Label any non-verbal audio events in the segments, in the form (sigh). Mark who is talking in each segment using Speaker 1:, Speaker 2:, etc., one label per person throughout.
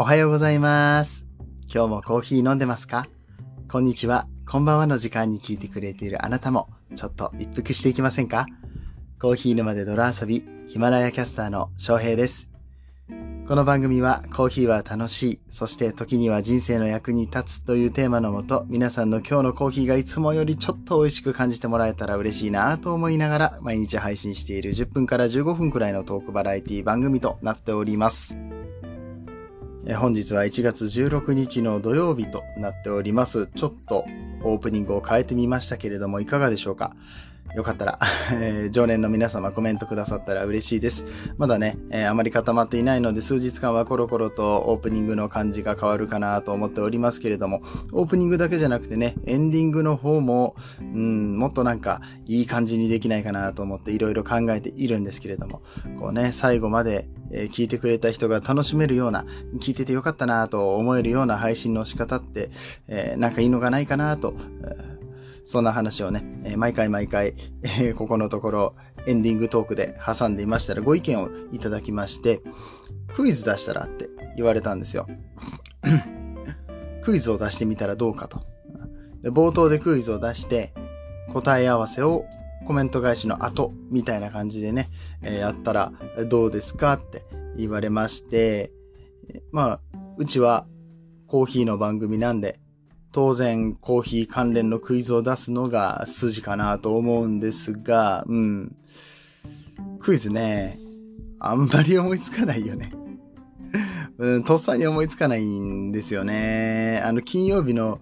Speaker 1: おはようございます。今日もコーヒー飲んでますか？こんにちは、こんばんはの時間に聞いてくれているあなたも、ちょっと一服していきませんか？コーヒー沼で泥遊び、ヒマラヤキャスターの翔平です。この番組はコーヒーは楽しい、そして時には人生の役に立つというテーマのもと、皆さんの今日のコーヒーがいつもよりちょっと美味しく感じてもらえたら嬉しいなと思いながら、毎日配信している10分から15分くらいのトークバラエティ番組となっております。本日は1月16日の土曜日となっております。ちょっとオープニングを変えてみましたけれども、いかがでしょうか？よかったら、(laughs) えー常連の皆様コメントくださったら嬉しいです。まだね、えーあまり固まっていないので、数日間はコロコロとオープニングの感じが変わるかなと思っておりますけれども、オープニングだけじゃなくてね、エンディングの方も、うん、もっとなんかいい感じにできないかなと思っていろいろ考えているんですけれども、こうね、最後まで、えー聞いてくれた人が楽しめるような、聞いててよかったなと思えるような配信の仕方って、えーなんかいいのがないかなと、えーそんな話をね、え毎回毎回、えここのところエンディングトークで挟んでいましたらご意見をいただきまして、クイズ出したらって言われたんですよ。クイズを出してみたらどうかと。で冒頭でクイズを出して、答え合わせをコメント返しの後みたいな感じでね、えーやったらどうですかって言われまして、まあ、うちはコーヒーの番組なんで、当然コーヒー関連のクイズを出すのが筋かなと思うんですが、うん。クイズね、あんまり思いつかないよね。(laughs) うん、とっさに思いつかないんですよね。あの、金曜日の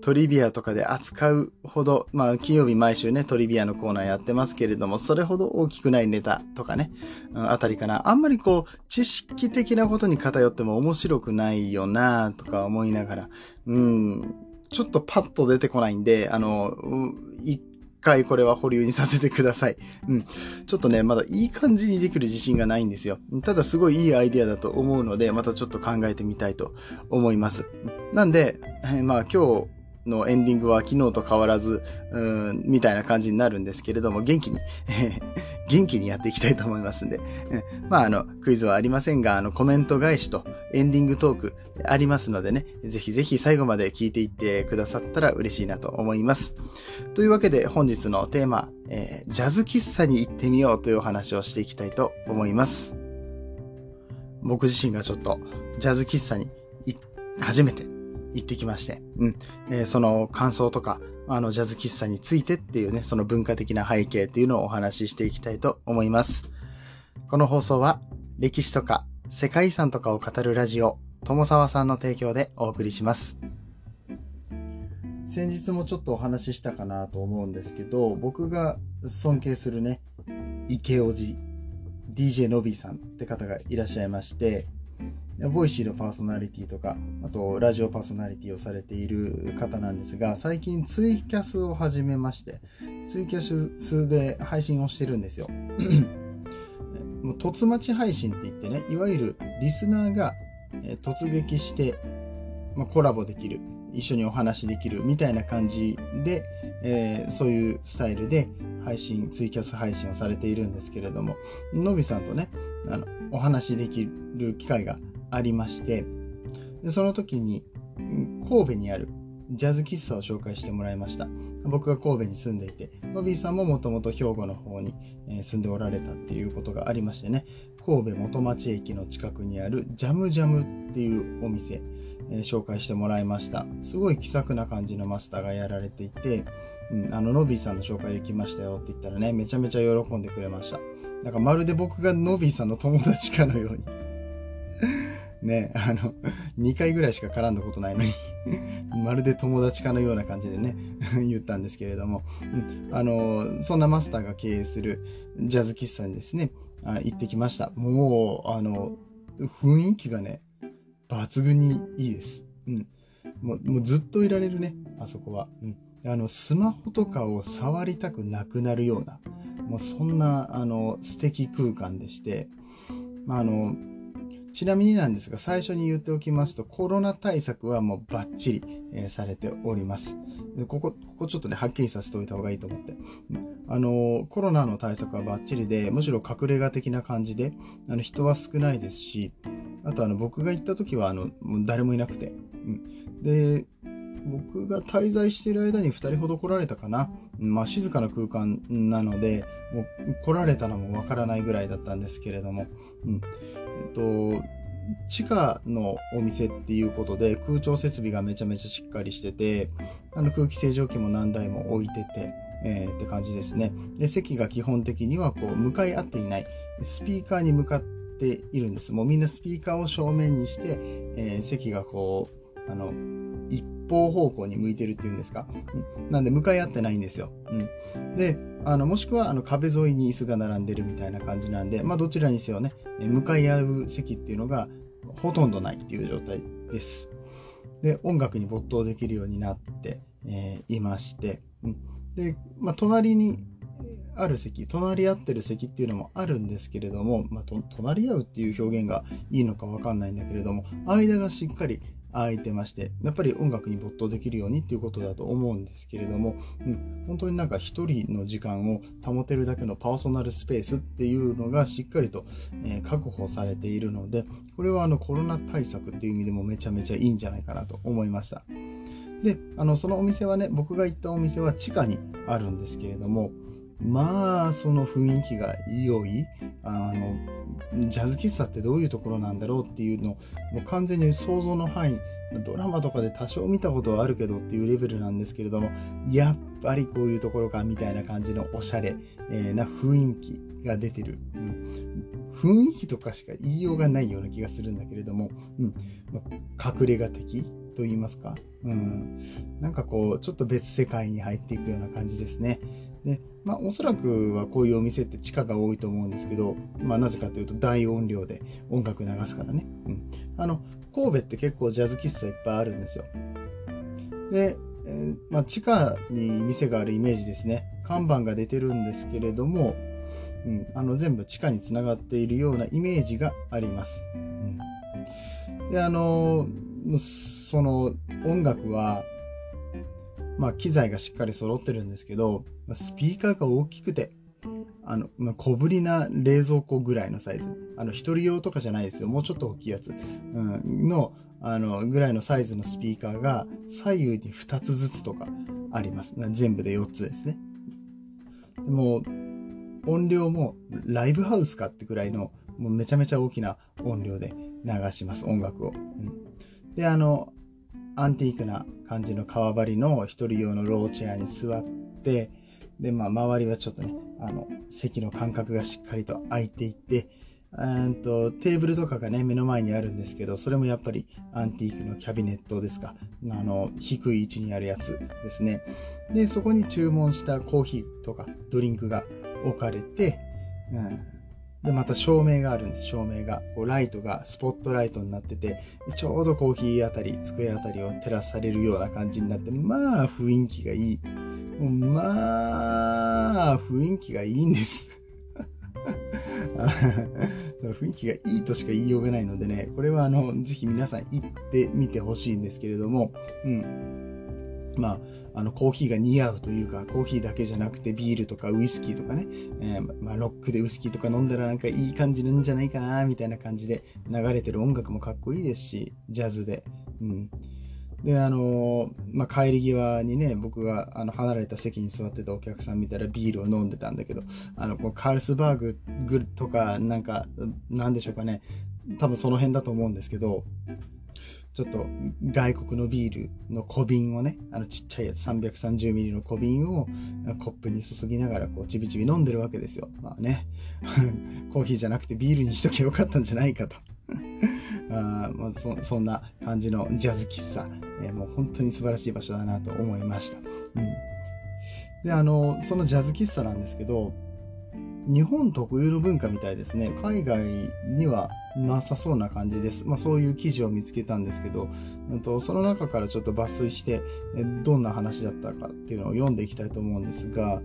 Speaker 1: トリビアとかで扱うほど、まあ、金曜日毎週ね、トリビアのコーナーやってますけれども、それほど大きくないネタとかね、うんあたりかな。あんまりこう、知識的なことに偏っても面白くないよなとか思いながら、うん、ちょっとパッと出てこないんで、あの、う一回これは保留にさせてください。うん。ちょっとね、まだいい感じにできる自信がないんですよ。ただすごいいいアイディアだと思うので、またちょっと考えてみたいと思います。なんで、えまあ今日のエンディングは昨日と変わらず、うん、みたいな感じになるんですけれども、元気に、(laughs) 元気にやっていきたいと思いますんで、まああの、クイズはありませんが、あの、コメント返しとエンディングトークありますのでね、ぜひぜひ最後まで聞いていってくださったら嬉しいなと思います。というわけで本日のテーマ、えージャズ喫茶に行ってみようというお話をしていきたいと思います。僕自身がちょっとジャズ喫茶に初めて行ってきまして、うん。えーその感想とか、あの、ジャズ喫茶についてっていうね、その文化的な背景っていうのをお話ししていきたいと思います。この放送は、歴史とか世界遺産とかを語るラジオ、友沢さんの提供でお送りします。先日もちょっとお話ししたかなと思うんですけど、僕が尊敬するね、池おじ、DJ のびーさんって方がいらっしゃいまして、 Voicy のパーソナリティとか、あとラジオパーソナリティをされている方なんですが、最近ツイキャスを始めまして、ツイキャスで配信をしてるんですよ。(coughs) もう凸待ち配信って言ってね、いわゆるリスナーが突撃して、まあ、コラボできる、一緒にお話できるみたいな感じで、えーそういうスタイルで配信、ツイキャス配信をされているんですけれども、のびさんとね、あの、お話できる機会がありまして、でその時に、神戸にあるジャズ喫茶を紹介してもらいました。僕が神戸に住んでいて、のびーさんももともと兵庫の方に住んでおられたっていうことがありましてね、神戸元町駅の近くにあるジャムジャムっていうお店、えー紹介してもらいました。すごい気さくな感じのマスターがやられていて、うん、あの、ノビーさんの紹介できましたよって言ったらね、めちゃめちゃ喜んでくれました。なんかまるで僕がノビーさんの友達かのように。ね、あの、(laughs) 2回ぐらいしか絡んだことないのに、(laughs) まるで友達かのような感じでね、(laughs) 言ったんですけれども、あの、そんなマスターが経営するジャズ喫茶にですね、あ行ってきました。もう、あの、雰囲気がね、抜群にいいです。うん。もう、もうずっといられるね、あそこは。うん。あの、スマホとかを触りたくなくなるような、もうそんな、あの、素敵空間でして、まあ、あの、ちなみになんですが、最初に言っておきますと、コロナ対策はもうバッチリ、えー、されております。ここ、ここちょっとね、はっきりさせておいた方がいいと思って。あのー、コロナの対策はバッチリで、むしろ隠れ家的な感じで、あの人は少ないですし、あとあの、僕が行った時は、あの、もう誰もいなくて。うん、で、僕が滞在している間に2人ほど来られたかな。まあ、静かな空間なので、もう来られたのもわからないぐらいだったんですけれども、うん。えっと、地下のお店っていうことで空調設備がめちゃめちゃしっかりしてて、あの空気清浄機も何台も置いてて、えー、って感じですね。で、席が基本的にはこう向かい合っていない、スピーカーに向かっているんです。もうみんなスピーカーを正面にして、えー、席がこう、あの、方方向に向いてるっていうんですか？うん、なんで向かい合ってないんですよ。うん、で、あの、もしくはあの壁沿いに椅子が並んでるみたいな感じなんで、まあどちらにせよね、向かい合う席っていうのがほとんどないっていう状態です。で、音楽に没頭できるようになって、えー、いまして、うん、で、まあ隣にある席、隣り合ってる席っていうのもあるんですけれども、まあ、隣り合うっていう表現がいいのかわかんないんだけれども、間がしっかり空いてまして、やっぱり音楽に没頭できるようにっていうことだと思うんですけれども、うん、本当になんか一人の時間を保てるだけのパーソナルスペースっていうのがしっかりと、えー、確保されているので、これはあのコロナ対策っていう意味でもめちゃめちゃいいんじゃないかなと思いました。で、あの、そのお店はね、僕が行ったお店は地下にあるんですけれども、まあ、その雰囲気が良い、あの、ジャズ喫茶ってどういうところなんだろうっていうの、もう完全に想像の範囲、ドラマとかで多少見たことはあるけどっていうレベルなんですけれども、やっぱりこういうところかみたいな感じのおしゃれ、え、な雰囲気が出てる、うん。雰囲気とかしか言いようがないような気がするんだけれども、うんまあ、隠れ家的と言いますか、うん、なんかこう、ちょっと別世界に入っていくような感じですね。で、まあ、おそらくはこういうお店って地下が多いと思うんですけど、まあ、なぜかというと大音量で音楽流すからね。うん。あの、神戸って結構ジャズ喫茶いっぱいあるんですよ。で、えー、まあ、地下に店があるイメージですね。看板が出てるんですけれども、うん、あの全部地下につながっているようなイメージがあります。うん、で、あのその音楽は、まあ、機材がしっかり揃ってるんですけど、スピーカーが大きくて、あの、ま、小ぶりな冷蔵庫ぐらいのサイズ。あの、一人用とかじゃないですよ。もうちょっと大きいやつ。うん、の、あの、ぐらいのサイズのスピーカーが左右に2つずつとかあります。全部で4つですね。でも、音量もライブハウスかってくらいの、もうめちゃめちゃ大きな音量で流します、音楽を。うん、で、あの、アンティークな感じの革張りの一人用のローチェアに座って、で、まあ、周りはちょっとね、あの、席の間隔がしっかりと空いていて、うんとテーブルとかがね、目の前にあるんですけど、それもやっぱりアンティークのキャビネットですか。あの、低い位置にあるやつですね。で、そこに注文したコーヒーとかドリンクが置かれて、うんで、また照明があるんです、照明が。こうライトがスポットライトになってて、ちょうどコーヒーあたり、机あたりを照らされるような感じになって、まあ、雰囲気がいい。もうまあ、雰囲気がいいんです。(laughs) 雰囲気がいいとしか言いようがないのでね、これはあの、ぜひ皆さん行ってみてほしいんですけれども、うん。まあ、あの、コーヒーが似合うというか、コーヒーだけじゃなくてビールとかウイスキーとかね、えー、まあ、ロックでウイスキーとか飲んだらなんかいい感じなんじゃないかな、みたいな感じで流れてる音楽もかっこいいですし、ジャズで。うん。で、あのまあ、帰り際にね、僕があの離れた席に座ってたお客さん見たらビールを飲んでたんだけど、あの、こうカールスバーグとか、なんか、なんでしょうかね、多分その辺だと思うんですけど、ちょっと外国のビールの小瓶をね、あのちっちゃいやつ 330ml の小瓶をコップに注ぎながらこうちびちび飲んでるわけですよ。まあね、(laughs) コーヒーじゃなくてビールにしときゃよかったんじゃないかと。(laughs) あまあ、そそんな感じのジャズ喫茶、えー、もう本当に素晴らしい場所だなと思いました。うん、で、あの、そのジャズ喫茶なんですけど、日本特有の文化みたいですね。海外にはなさそうな感じです。まあそういう記事を見つけたんですけど、うんとその中からちょっと抜粋して、どんな話だったかっていうのを読んでいきたいと思うんですが、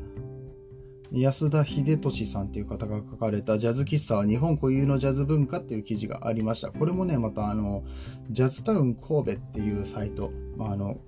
Speaker 1: 安田秀俊さんっていう方が書かれたジャズ喫茶は日本固有のジャズ文化っていう記事がありました。これもね、またあの、ジャズタウン神戸っていうサイト、あ、の、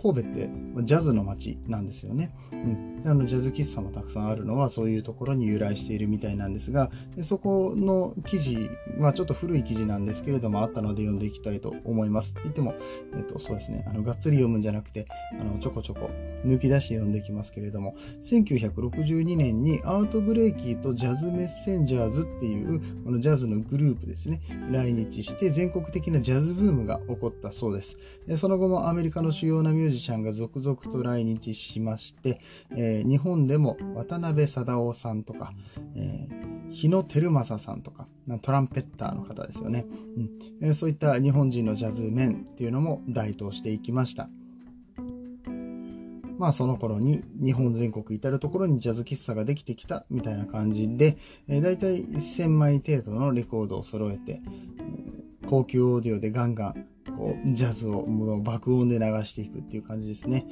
Speaker 1: 神戸ってジャズの街なんですよね。うん。あの、ジャズ喫茶もたくさんあるのはそういうところに由来しているみたいなんですが、でそこの記事はちょっと古い記事なんですけれども、あったので読んでいきたいと思います。って言っても、えっと、そうですね、あの、がっつり読むんじゃなくて、あの、ちょこちょこ抜き出して読んでいきますけれども、1962年にアートブレイキーとジャズメッセンジャーズっていう、このジャズのグループですね、来日して全国的なジャズブームが起こったそうです。でその後もアメリカの主要なミュージシャンが続々と来日しまして、えー、日本でも渡辺貞夫さんとか、えー、日野照正さんとか、トランペッターの方ですよね、うんえー、そういった日本人のジャズメンっていうのも台頭していきました。まあその頃に日本全国至るところにジャズ喫茶ができてきたみたいな感じで、えー、大体1000枚程度のレコードを揃えて、高級オーディオでガンガンこうジャズをもう爆音で流していくっていう感じですね。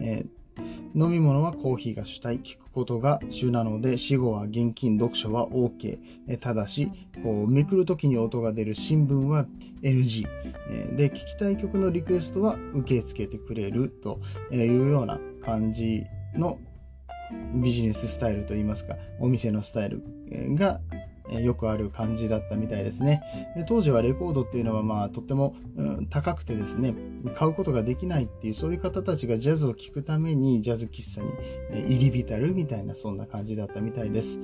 Speaker 1: えー飲み物はコーヒーが主体、聞くことが主なので、死後は現金、読書は OK。ただし、こうめくるときに音が出る新聞は NG。で、聞きたい曲のリクエストは受け付けてくれるというような感じのビジネススタイルといいますか、お店のスタイルがよくある感じだったみたいですね。当時はレコードっていうのはまあとっても、高くてですね、買うことができないっていうそういう方たちがジャズを聴くためにジャズ喫茶に入り浸るみたいなそんな感じだったみたいです。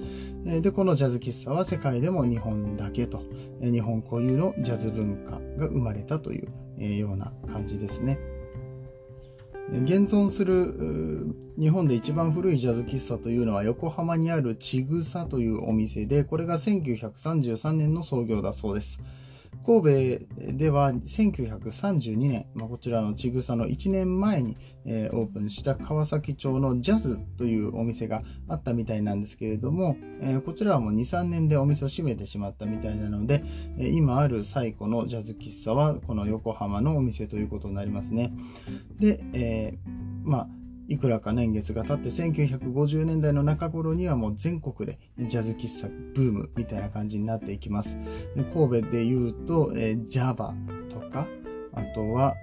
Speaker 1: で、このジャズ喫茶は世界でも日本だけと、日本固有のジャズ文化が生まれたというような感じですね。現存する日本で一番古いジャズ喫茶というのは横浜にあるちぐさというお店で、これが1933年の創業だそうです。神戸では1932年、まあ、こちらのちぐさの1年前に、えー、オープンした川崎町のジャズというお店があったみたいなんですけれども、えー、こちらはもう2、3年でお店を閉めてしまったみたいなので、えー、今ある最古のジャズ喫茶はこの横浜のお店ということになりますね。で、えまあいくらか年月が経って1950年代の中頃にはもう全国でジャズ喫茶ブームみたいな感じになっていきます。神戸で言うと、えー、ジャバとか、あとは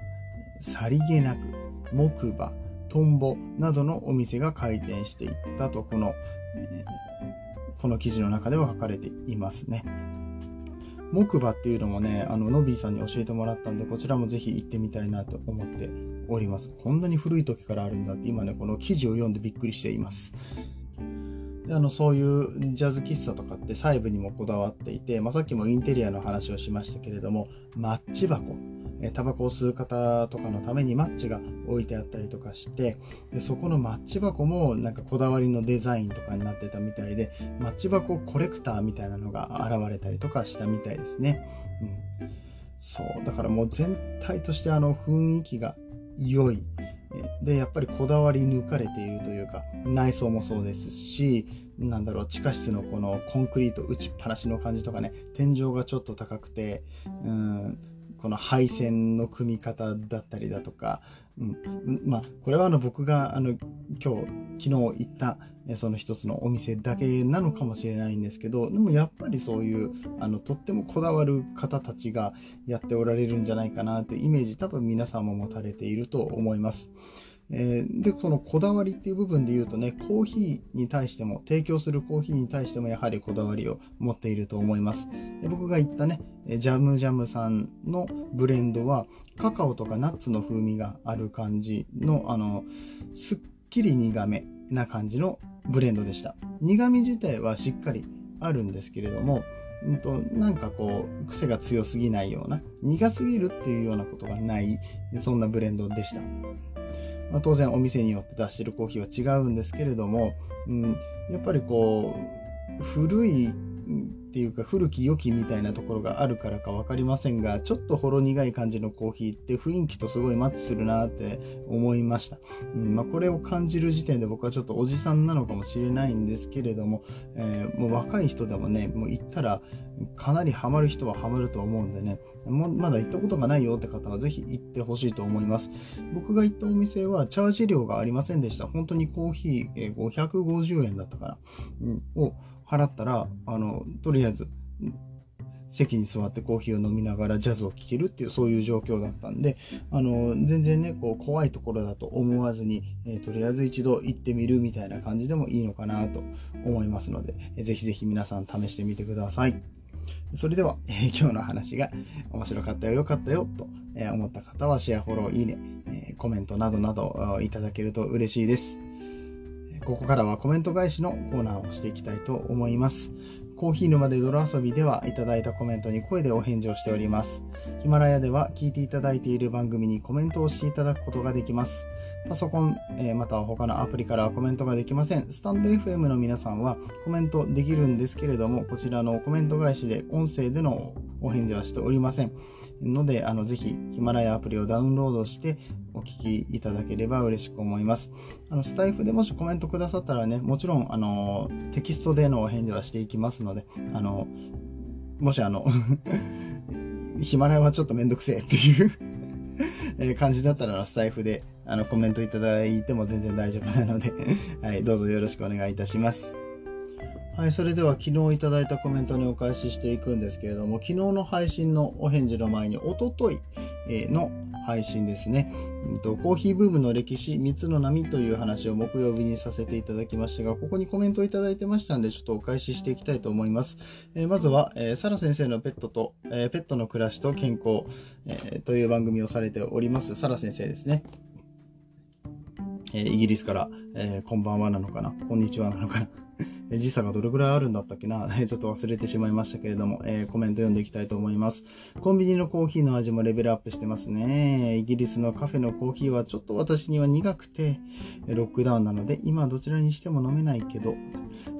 Speaker 1: さりげなく木馬、トンボなどのお店が開店していったとこの、えー、この記事の中では書かれていますね。木馬っていうのもね、あの、ノビーさんに教えてもらったんで、こちらもぜひ行ってみたいなと思っております。こんなに古い時からあるんだって、今ね、この記事を読んでびっくりしています。であのそういうジャズ喫茶とかって細部にもこだわっていて、まあ、さっきもインテリアの話をしましたけれども、マッチ箱。えタバコを吸う方とかのためにマッチが置いてあったりとかしてでそこのマッチ箱もなんかこだわりのデザインとかになってたみたいでマッチ箱コレクターみたいなのが現れたりとかしたみたいですね。うん、そう。だからもう全体としてあの雰囲気が良い。でやっぱりこだわり抜かれているというか内装もそうですしなんだろう地下室のこのコンクリート打ちっぱなしの感じとかね天井がちょっと高くてうん。この配線の組み方だったりだとか、うん、まあこれはあの僕があの今日昨日行ったその一つのお店だけなのかもしれないんですけどでもやっぱりそういうあのとってもこだわる方たちがやっておられるんじゃないかなというイメージ多分皆さんも持たれていると思います。えー、で、そのこだわりっていう部分で言うとね、コーヒーに対しても、提供するコーヒーに対してもやはりこだわりを持っていると思います。で僕が言ったね、ジャムジャムさんのブレンドは、カカオとかナッツの風味がある感じの、あの、すっきり苦めな感じのブレンドでした。苦味自体はしっかりあるんですけれども、んと、なんかこう、癖が強すぎないような、苦すぎるっていうようなことがない、そんなブレンドでした。まあ、当然お店によって出してるコーヒーは違うんですけれども、うん、やっぱりこう古いっていうか古き良きみたいなところがあるからか分かりませんがちょっとほろ苦い感じのコーヒーって雰囲気とすごいマッチするなって思いました、うんまあ、これを感じる時点で僕はちょっとおじさんなのかもしれないんですけれども、えー、もう若い人でもねもう行ったらかなりハマる人はハマると思うんでね。まだ行ったことがないよって方はぜひ行ってほしいと思います。僕が行ったお店はチャージ料がありませんでした。本当にコーヒー550円だったかな、うん、を払ったら、あの、とりあえず、席に座ってコーヒーを飲みながらジャズを聴けるっていうそういう状況だったんで、あの、全然ね、こう怖いところだと思わずに、えー、とりあえず一度行ってみるみたいな感じでもいいのかなと思いますので、えー、ぜひぜひ皆さん試してみてください。それでは、(laughs) えー、今日の話が面白かったよ、よかったよ、と、え思った方はシェア、フォロー、いいね、えコメントなどなどいただけると嬉しいです。ここからはコメント返しのコーナーをしていきたいと思います。コーヒー沼で泥遊びではいただいたコメントに声でお返事をしております。ヒマラヤでは聞いていただいている番組にコメントをしていただくことができます。パソコン、えー、または他のアプリからコメントができません。スタンド FM の皆さんはコメントできるんですけれども、こちらのコメント返しで音声でのお返事はしておりません。ので、あの、ぜひ、ヒマラヤアプリをダウンロードしてお聞きいただければ嬉しく思います。あの、スタイフでもしコメントくださったらね、もちろん、あの、テキストでのお返事はしていきますので、あの、もしあの (laughs) ヒマラヤはちょっとめんどくせえっていう感じだったら、スタイフであのコメントいただいても全然大丈夫なので (laughs) はい、どうぞよろしくお願いいたします。はい、それでは昨日いただいたコメントにお返ししていくんですけれども、昨日の配信のお返事の前に、おとといの配信ですね、コーヒーブームの歴史3つの波という話を木曜日にさせていただきましたが、ここにコメントをいただいてましたんで、ちょっとお返ししていきたいと思います。え、まずは、えー、サラ先生のペットと、え、ペットの暮らしと健康、えという番組をされております、サラ先生ですね。えイギリスから、えこんばんはなのかな、こんにちはなのかな。時差がどれぐらいあるんだったっけな (laughs) ちょっと忘れてしまいましたけれども、えー、コメント読んでいきたいと思います。コンビニのコーヒーの味もレベルアップしてますね。イギリスのカフェのコーヒーはちょっと私には苦くて、ロックダウンなので、今どちらにしても飲めないけど、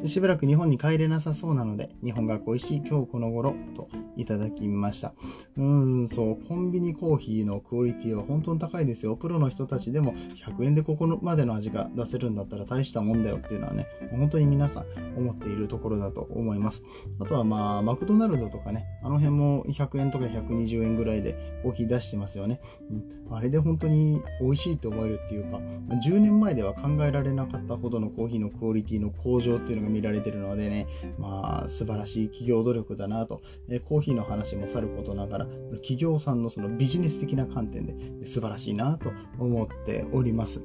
Speaker 1: しばらく日本に帰れなさそうなので、日本が恋しい今日この頃、といただきました。うーん、そう、コンビニコーヒーのクオリティは本当に高いですよ。プロの人たちでも100円でここまでの味が出せるんだったら大したもんだよっていうのはね、本当に皆さん思っているところだと思います。あとはまあ、マクドナルドとかね、あの辺も100円とか120円ぐらいでコーヒー出してますよね。うん、あれで本当に美味しいと思えるっていうか、10年前では考えられなかったほどのコーヒーのクオリティの向上っていうのが見られてるのでね、まあ、素晴らしい企業努力だなと、えコーヒーの話もさることながら、企業さんのそのビジネス的な観点で素晴らしいなと思っております。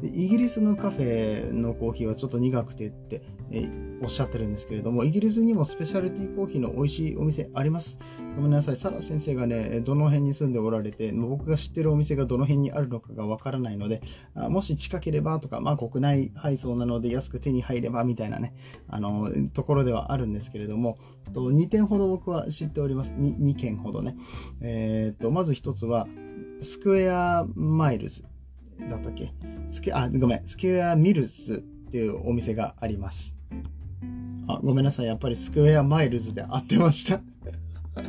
Speaker 1: でイギリスのカフェのコーヒーはちょっと苦くてって、えおっしゃってるんですけれども、イギリスにもスペシャルティーコーヒーの美味しいお店あります？ごめんなさい、サラ先生がね、どの辺に住んでおられて、僕が知ってるお店がどの辺にあるのかがわからないので、もし近ければとか、まあ国内配送なので安く手に入ればみたいなね、あの、ところではあるんですけれども、と2点ほど僕は知っております。2, 2件ほどね。えー、っと、まず1つは、スクエアマイルズだったっけ？スケ、あ、ごめん、スケアミルズっていうお店があります。あ、ごめんなさい。やっぱりスクエアマイルズで合ってました (laughs)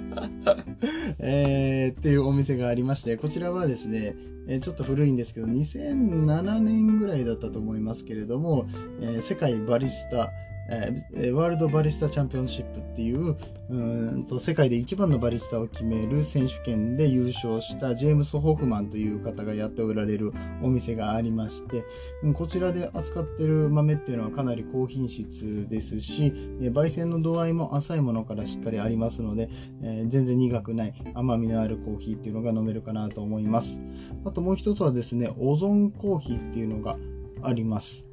Speaker 1: えー、っていうお店がありまして、こちらはですね、えちょっと古いんですけど、2007年ぐらいだったと思いますけれども、えー、世界バリスタえワールドバリスタチャンピオンシップっていううんと世界で一番のバリスタを決める選手権で優勝したジェームス・ホフマンという方がやっておられるお店がありまして、こちらで扱ってる豆っていうのはかなり高品質ですし、焙煎の度合いも浅いものからしっかりありますので、えー、全然苦くない甘みのあるコーヒーっていうのが飲めるかなと思います。あともう一つはですね、オゾンコーヒーっていうのがあります。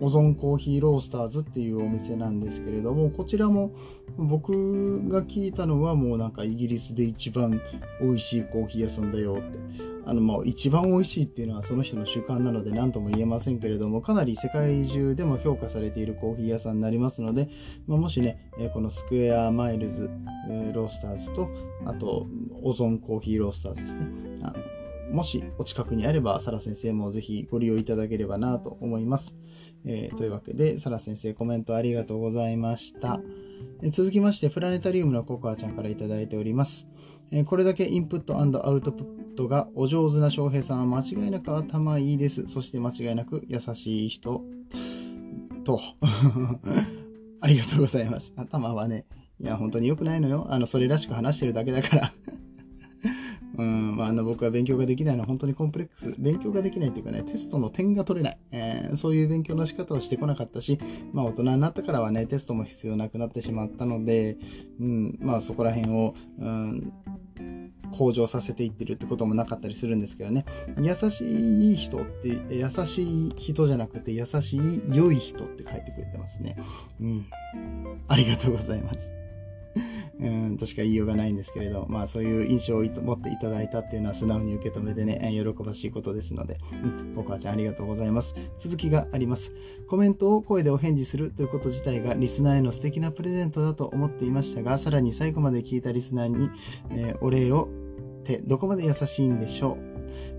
Speaker 1: オゾンコーヒーロースターズっていうお店なんですけれども、こちらも僕が聞いたのはもうなんかイギリスで一番美味しいコーヒー屋さんだよって。あの、まあ、一番美味しいっていうのはその人の習慣なので何とも言えませんけれども、かなり世界中でも評価されているコーヒー屋さんになりますので、まあ、もしね、このスクエアマイルズロースターズと、あと、オゾンコーヒーロースターズですね。もしお近くにあれば、サラ先生もぜひご利用いただければなと思います。えー、というわけで、サラ先生コメントありがとうございました。え続きまして、プラネタリウムのココアちゃんからいただいております。えこれだけインプットアウトプットがお上手な翔平さんは間違いなく頭いいです。そして間違いなく優しい人と (laughs) ありがとうございます。頭はね、いや、本当に良くないのよ。あの、それらしく話してるだけだからうん、まあ、あの、僕は勉強ができないのは本当にコンプレックス。勉強ができないっていうかね、テストの点が取れない。えー、そういう勉強の仕方をしてこなかったし、まあ、大人になったからはね、テストも必要なくなってしまったので、うん、まあ、そこら辺を、うん、向上させていってるってこともなかったりするんですけどね。優しい人って、優しい人じゃなくて、優しい良い人って書いてくれてますね。うん。ありがとうございます。うんとしか言いようがないんですけれど、まあそういう印象を持っていただいたっていうのは素直に受け止めてね、喜ばしいことですので、うん、お母ちゃんありがとうございます。続きがあります。コメントを声でお返事するということ自体がリスナーへの素敵なプレゼントだと思っていましたが、さらに最後まで聞いたリスナーに、えー、お礼をってどこまで優しいんでしょ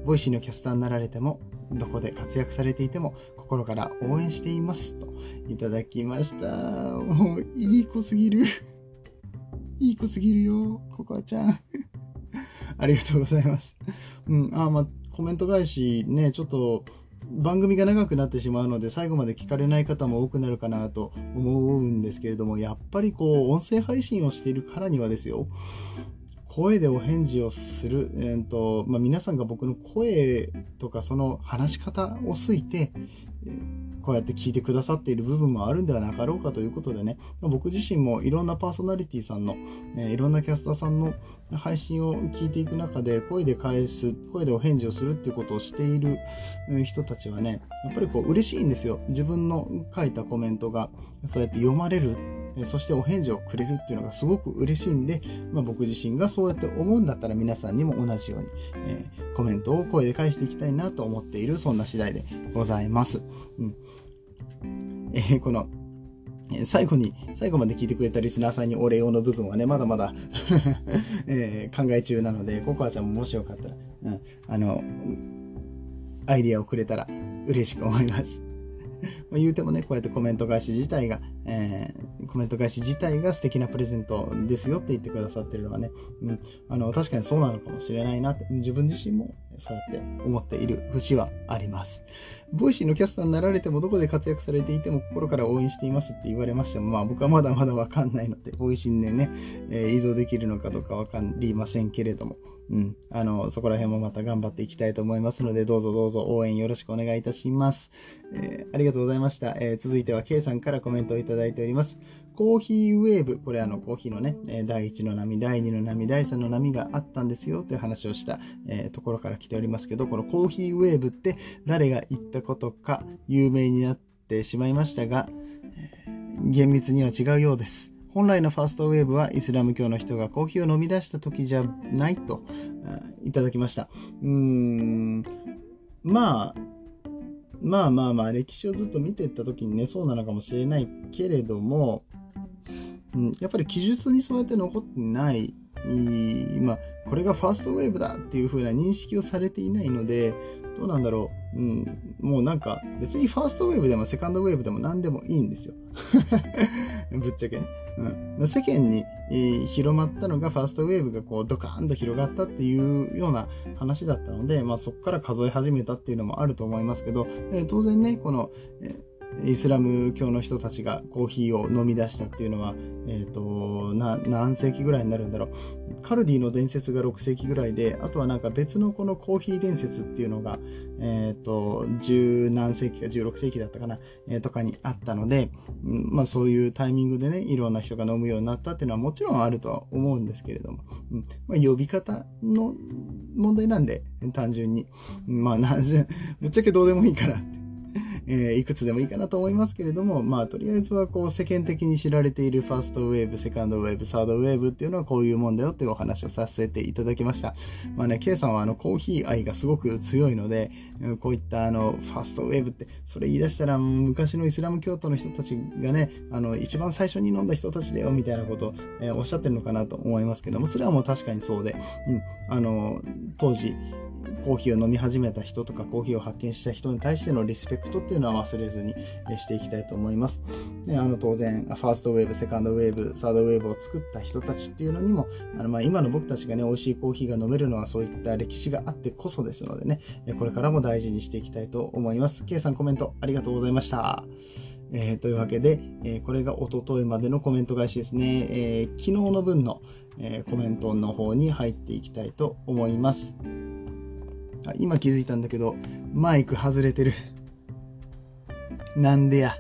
Speaker 1: う。 Voicy のキャスターになられても、どこで活躍されていても、心から応援しています。と、いただきました。もう、いい子すぎる。いい子すぎるよ、ココアちゃん。(laughs) ありがとうございます。うん、あ、まあ、コメント返しね、ちょっと、番組が長くなってしまうので最後まで聞かれない方も多くなるかなと思うんですけれどもやっぱりこう音声配信をしているからにはですよ声でお返事をする、えーとまあ、皆さんが僕の声とかその話し方を好いて、こうやって聞いてくださっている部分もあるんではなかろうかということでね、僕自身もいろんなパーソナリティさんの、いろんなキャスターさんの配信を聞いていく中で、声で返す、声でお返事をするっていうことをしている人たちはね、やっぱりこう嬉しいんですよ。自分の書いたコメントがそうやって読まれるそしてお返事をくれるっていうのがすごく嬉しいんで、まあ、僕自身がそうやって思うんだったら皆さんにも同じように、えー、コメントを声で返していきたいなと思っている、そんな次第でございます。うんえー、この、最後に、最後まで聞いてくれたリスナーさんにお礼をの部分はね、まだまだ (laughs) えー、考え中なので、ココアちゃんももしよかったら、うん、あの、アイディアをくれたら嬉しく思います。(laughs) ま言うてもね、こうやってコメント返し自体が、えー、コメント返し自体が素敵なプレゼントですよって言ってくださってるのはね、うん、あの、確かにそうなのかもしれないなって、自分自身もそうやって思っている節はあります。 Voicyのキャスターになられてもどこで活躍されていても心から応援していますって言われましても、まあ僕はまだまだわかんないので、 Voicyでね、えー、移動できるのかどうかわかりませんけれども、うん。あの、そこら辺もまた頑張っていきたいと思いますので、どうぞどうぞ応援よろしくお願いいたします。えー、ありがとうございました。えー、続いては K さんからコメントをいただいております。コーヒーウェーブ、これあのコーヒーのね、第1の波、第2の波、第3の波があったんですよという話をした、えー、ところから来ておりますけど、このコーヒーウェーブって誰が言ったことか有名になってしまいましたが、厳密には違うようです。本来のファーストウェーブはイスラム教の人がコーヒーを飲み出した時じゃないといただきました。うーん、まあ、まあまあまあ、歴史をずっと見ていった時にね、そうなのかもしれないけれども、うん、やっぱり記述にそうやって残ってない、今、これがファーストウェーブだっていう風な認識をされていないので、どうなんだろう。うん、もうなんか、別にファーストウェーブでもセカンドウェーブでも何でもいいんですよ。(laughs) ぶっちゃけね。うん、世間に、えー、広まったのがファーストウェーブがこうドカーンと広がったっていうような話だったので、まあ、そこから数え始めたっていうのもあると思いますけど、えー、当然ね、この、えーイスラム教の人たちがコーヒーを飲み出したっていうのは、え、ー、と、な、何世紀ぐらいになるんだろう。カルディの伝説が6世紀ぐらいで、あとはなんか別のこのコーヒー伝説っていうのが、え、ー、と、十何世紀か16世紀だったかな、えー、とかにあったので、まあそういうタイミングでね、いろんな人が飲むようになったっていうのはもちろんあるとは思うんですけれども、うんまあ、呼び方の問題なんで、単純に。まあ、ぶっちゃけどうでもいいからえー、いくつでもいいかなと思いますけれども、まあ、とりあえずはこう世間的に知られているファーストウェーブ、セカンドウェーブ、サードウェーブっていうのはこういうもんだよっていうお話をさせていただきました。まあね、K さんはあのコーヒー愛がすごく強いので、こういったあのファーストウェーブって、それ言い出したら昔のイスラム教徒の人たちがね、あの一番最初に飲んだ人たちだよみたいなことを、えー、おっしゃってるのかなと思いますけども、それはもう確かにそうで、うん、あの当時、コーヒーを飲み始めた人とか、コーヒーを発見した人に対してのリスペクトっていうのは忘れずにしていきたいと思います。で、あの、当然、ファーストウェーブ、セカンドウェーブ、サードウェーブを作った人たちっていうのにも、あの、まあ、今の僕たちがね、美味しいコーヒーが飲めるのはそういった歴史があってこそですのでね、これからも大事にしていきたいと思います。K さんコメントありがとうございました。えー、というわけで、えー、これがおとといまでのコメント返しですね。えー、昨日の分の、えコメントの方に入っていきたいと思います。あ今気づいたんだけど、マイク外れてる。なんでや。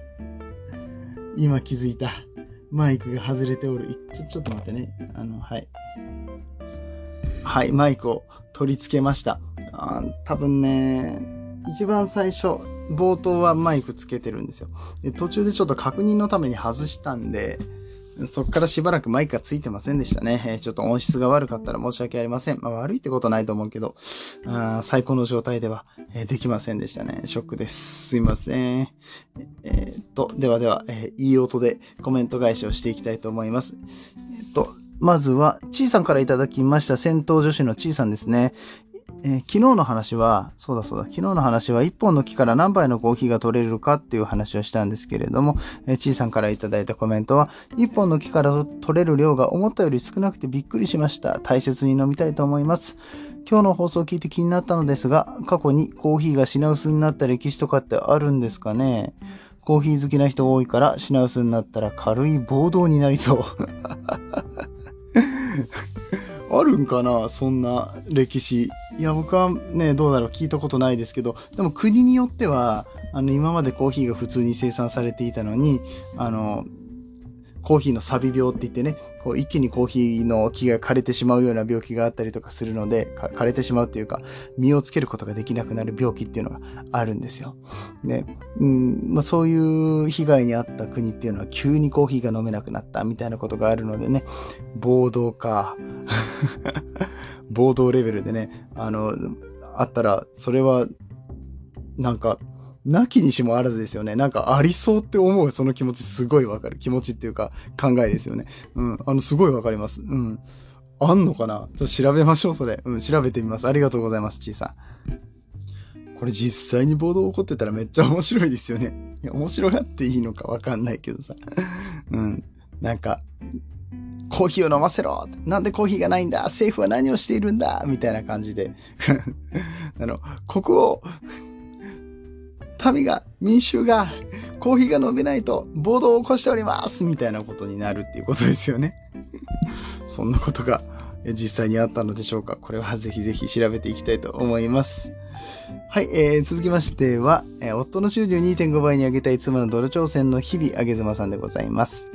Speaker 1: 今気づいた。マイクが外れておる。ちょ、ちょっと待ってね。あの、はい。はい、マイクを取り付けました。あ多分ね、一番最初、冒頭はマイクつけてるんですよ。で途中でちょっと確認のために外したんで、そっからしばらくマイクがついてませんでしたね。えー、ちょっと音質が悪かったら申し訳ありません。まあ悪いってことないと思うけど、あ最高の状態では、えー、できませんでしたね。ショックです。すいません。えー、っと、ではでは、えいい音でコメント返しをしていきたいと思います。えっと、まずは、ちーさんからいただきました戦闘女子のちーさんですね。えー、昨日の話は、そうだそうだ、昨日の話は一本の木から何杯のコーヒーが取れるかっていう話をしたんですけれども、えー、ちいさんからいただいたコメントは、一本の木から取れる量が思ったより少なくてびっくりしました。大切に飲みたいと思います。今日の放送を聞いて気になったのですが、過去にコーヒーが品薄になった歴史とかってあるんですかねコーヒー好きな人多いから品薄になったら軽い暴動になりそう。あるんかなそんな歴史。いや、僕はね、どうだろう聞いたことないですけど、でも国によっては、あの、今までコーヒーが普通に生産されていたのに、あの、コーヒーのサビ病って言ってね、こう一気にコーヒーの木が枯れてしまうような病気があったりとかするので、枯れてしまうっていうか、実をつけることができなくなる病気っていうのがあるんですよ。で、うんまあ、そういう被害に遭った国っていうのは急にコーヒーが飲めなくなったみたいなことがあるのでね、暴動か。(laughs) 暴動レベルでね、あの、あったら、それは、なんか、なきにしもあらずですよね。なんかありそうって思うその気持ちすごいわかる。気持ちっていうか考えですよね。うん。あの、すごいわかります。うん。あんのかな？ちょっと調べましょう、それ。うん、調べてみます。ありがとうございます、ちいさん。これ実際に暴動起こってたらめっちゃ面白いですよね。いや、面白がっていいのかわかんないけどさ。うん。なんか、コーヒーを飲ませろなんでコーヒーがないんだ？政府は何をしているんだ？みたいな感じで。(laughs) あの、ここを民が、民衆が、コーヒーが飲めないと暴動を起こしておりますみたいなことになるっていうことですよね。(laughs) そんなことが実際にあったのでしょうかこれはぜひぜひ調べていきたいと思います。はい、えー、続きましては、えー、夫の収入2.5倍に上げたい妻の泥挑戦の日々、あげずまさんでございます。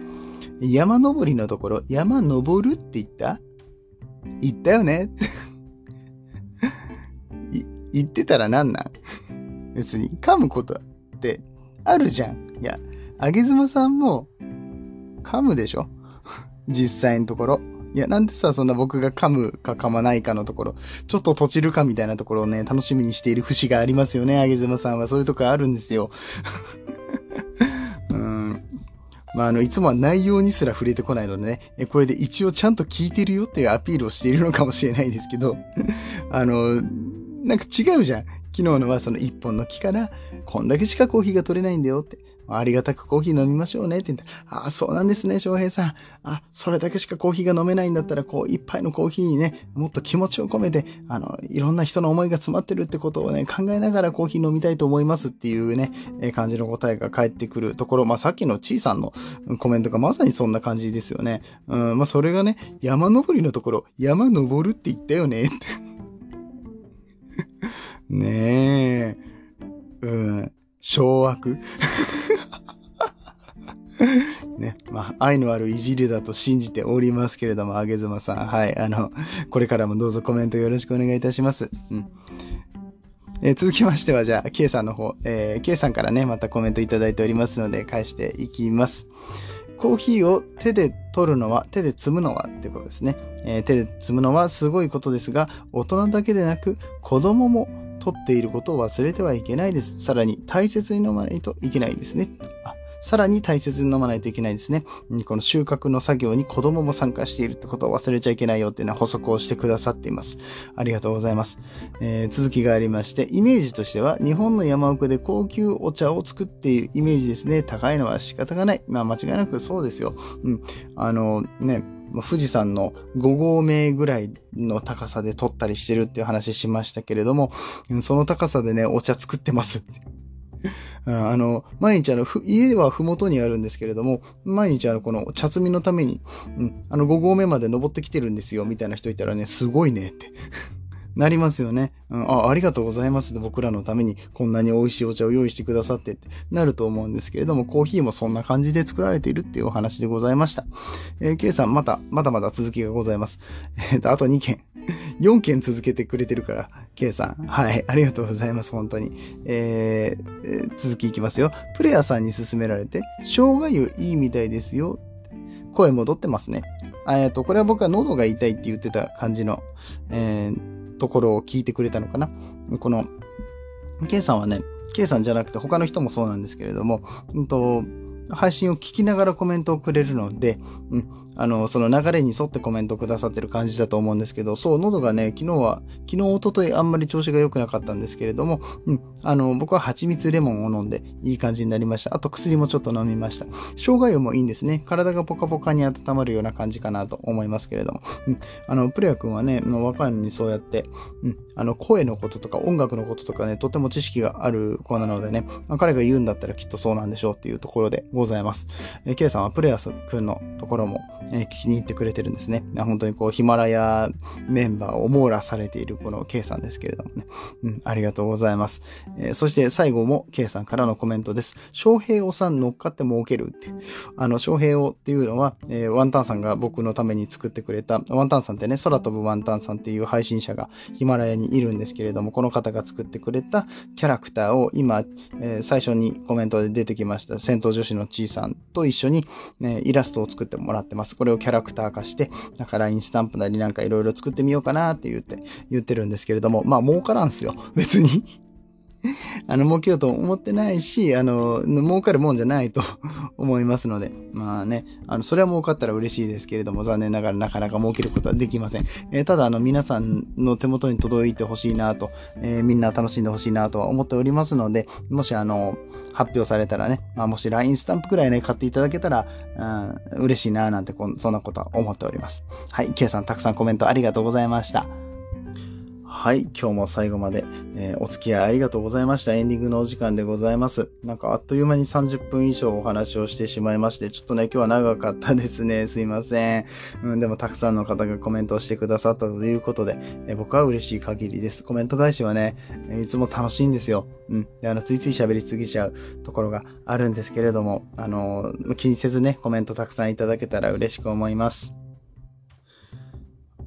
Speaker 1: 山登りのところ、山登るって言った？言ったよね (laughs) 言ってたらなんなん？別に噛むことってあるじゃん。いや、あげずまさんも噛むでしょ？(laughs) 実際のところ。いや、なんでさ、そんな僕が噛むか噛まないかのところ、ちょっと閉じるかみたいなところをね、楽しみにしている節がありますよね、あげずまさんは。そういうとこあるんですよ。(laughs) うん。まあ、あの、いつもは内容にすら触れてこないのでね、えこれで一応ちゃんと聞いてるよっていうアピールをしているのかもしれないですけど、(laughs) あの、なんか違うじゃん。昨日のはその一本の木から、こんだけしかコーヒーが取れないんだよって。ありがたくコーヒー飲みましょうねって言ったら、ああ、そうなんですね、翔平さん。あ、それだけしかコーヒーが飲めないんだったら、こう、一杯のコーヒーにね、もっと気持ちを込めて、あの、いろんな人の思いが詰まってるってことをね、考えながらコーヒー飲みたいと思いますっていうね、え感じの答えが返ってくるところ、まあ、さっきのちいさんのコメントがまさにそんな感じですよね。うん、まあ、それがね、山登りのところ、山登るって言ったよねって。ねえ。うん。掌握 (laughs) ね。まあ、愛のあるいじりだと信じておりますけれども、あげずまさん。はい。あの、これからもどうぞコメントよろしくお願いいたします。うん。えー、続きましては、じゃあ、K さんの方、えー、K さんからね、またコメントいただいておりますので、返していきます。コーヒーを手で取るのは、手で摘むのはってことですね。えー、手で摘むのはすごいことですが、大人だけでなく、子供も取っていることを忘れてはいけないです。さらに大切に飲まないといけないですね。あ、さらに大切に飲まないといけないですね。この収穫の作業に子供も参加しているってことを忘れちゃいけないよっていうのは補足をしてくださっています。ありがとうございます。えー、続きがありまして、イメージとしては、日本の山奥で高級お茶を作っているイメージですね。高いのは仕方がない。まあ間違いなくそうですよ。うん。あの、ね、富士山の5合目ぐらいの高さで撮ったりしてるっていう話しましたけれども、その高さでね、お茶作ってます。あの、毎日あの、家はふもとにあるんですけれども、毎日あの、この茶摘みのために、うん、あの5合目まで登ってきてるんですよ、みたいな人いたらね、すごいねって。なりますよね。あ、ありがとうございます僕らのためにこんなに美味しいお茶を用意してくださってってなると思うんですけれども、コーヒーもそんな感じで作られているっていうお話でございました。えー、K さん、また、まだまだ続きがございます。(laughs) えっ、ー、と、あと2件。(laughs) 4件続けてくれてるから、K さん。はい。ありがとうございます。本当に。えー、続きいきますよ。プレイヤーさんに勧められて、生姜湯いいみたいですよ。声戻ってますね。えっと、これは僕は喉が痛いって言ってた感じの、えー、ところを聞いてくれたのかな。この、K さんはね、K さんじゃなくて他の人もそうなんですけれども、うんと、配信を聞きながらコメントをくれるので、うん、あの、その流れに沿ってコメントくださってる感じだと思うんですけど、そう、喉がね、昨日は、昨日、おとといあんまり調子が良くなかったんですけれども、うん、あの、僕は蜂蜜レモンを飲んでいい感じになりました。あと薬もちょっと飲みました。生姜湯もいいんですね。体がポカポカに温まるような感じかなと思いますけれども、うん、あの、プレア君はね、もう若いのにそうやって、うん、あの、声のこととか音楽のこととかね、とても知識がある子なのでね、まあ、彼が言うんだったらきっとそうなんでしょうっていうところでございます。えー、K さんはプレアス君のところも、えー、聞きに行ってくれてるんですね。本当にこう、ヒマラヤメンバーを網羅されているこの K さんですけれどもね。うん、ありがとうございます。えー、そして最後も K さんからのコメントです。翔平おさん乗っかって儲けるって。あの、翔平おっていうのは、えー、ワンタンさんが僕のために作ってくれた、ワンタンさんってね、空飛ぶワンタンさんっていう配信者がヒマラヤにいるんですけれども、この方が作ってくれたキャラクターを今、えー、最初にコメントで出てきました、戦闘女子のちいさんと一緒に、ね、イラストを作ってもらってます。これをキャラクター化して、なんか LINE スタンプなりなんかいろいろ作ってみようかなって言って、言ってるんですけれども、まあ儲からんすよ。別にあの、儲けようと思ってないし、あの、儲かるもんじゃないと (laughs) 思いますので、まあね、あの、それは儲かったら嬉しいですけれども、残念ながらなかなか儲けることはできません。えー、ただ、あの、皆さんの手元に届いてほしいなと、えー、みんな楽しんでほしいなとは思っておりますので、もしあの、発表されたらね、まあ、もし LINE スタンプくらいね、買っていただけたら、うん、嬉しいななんてこ、そんなことは思っております。はい、K さんたくさんコメントありがとうございました。はい。今日も最後まで、えー、お付き合いありがとうございました。エンディングのお時間でございます。なんかあっという間に30分以上お話をしてしまいまして、ちょっとね、今日は長かったですね。(laughs) すいません。うん、でもたくさんの方がコメントをしてくださったということで、えー、僕は嬉しい限りです。コメント返しはね、いつも楽しいんですよ。うん。で、あの、ついつい喋りすぎちゃうところがあるんですけれども、あのー、気にせずね、コメントたくさんいただけたら嬉しく思います。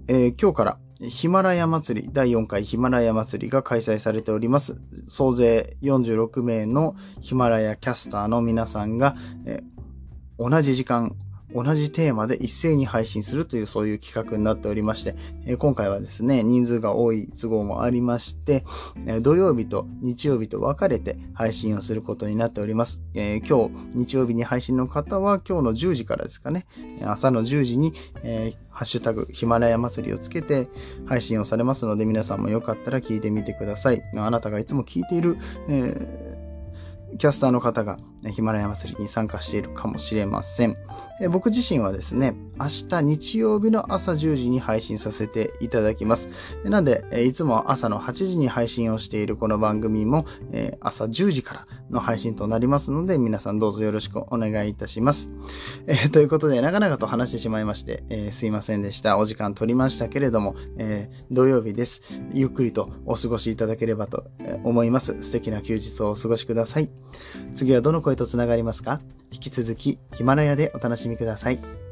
Speaker 1: えー、今日からヒマラヤ祭り、第4回ヒマラヤ祭りが開催されております。総勢46名のヒマラヤキャスターの皆さんが、え同じ時間、同じテーマで一斉に配信するというそういう企画になっておりまして、今回はですね、人数が多い都合もありまして、土曜日と日曜日と分かれて配信をすることになっております。えー、今日、日曜日に配信の方は今日の10時からですかね、朝の10時に、えー、ハッシュタグヒマラヤ祭りをつけて配信をされますので皆さんもよかったら聞いてみてください。あなたがいつも聞いている、えー、キャスターの方がヒマラヤ祭りに参加しているかもしれません。僕自身はですね、明日日曜日の朝10時に配信させていただきます。なんで、いつも朝の8時に配信をしているこの番組も、朝10時からの配信となりますので、皆さんどうぞよろしくお願いいたします。え、ということで、長々と話してしまいまして、え、すいませんでした。お時間取りましたけれども、え、土曜日です。ゆっくりとお過ごしいただければと思います。素敵な休日をお過ごしください。次はどの声とつながりますか？引き続きヒマラヤでお楽しみください。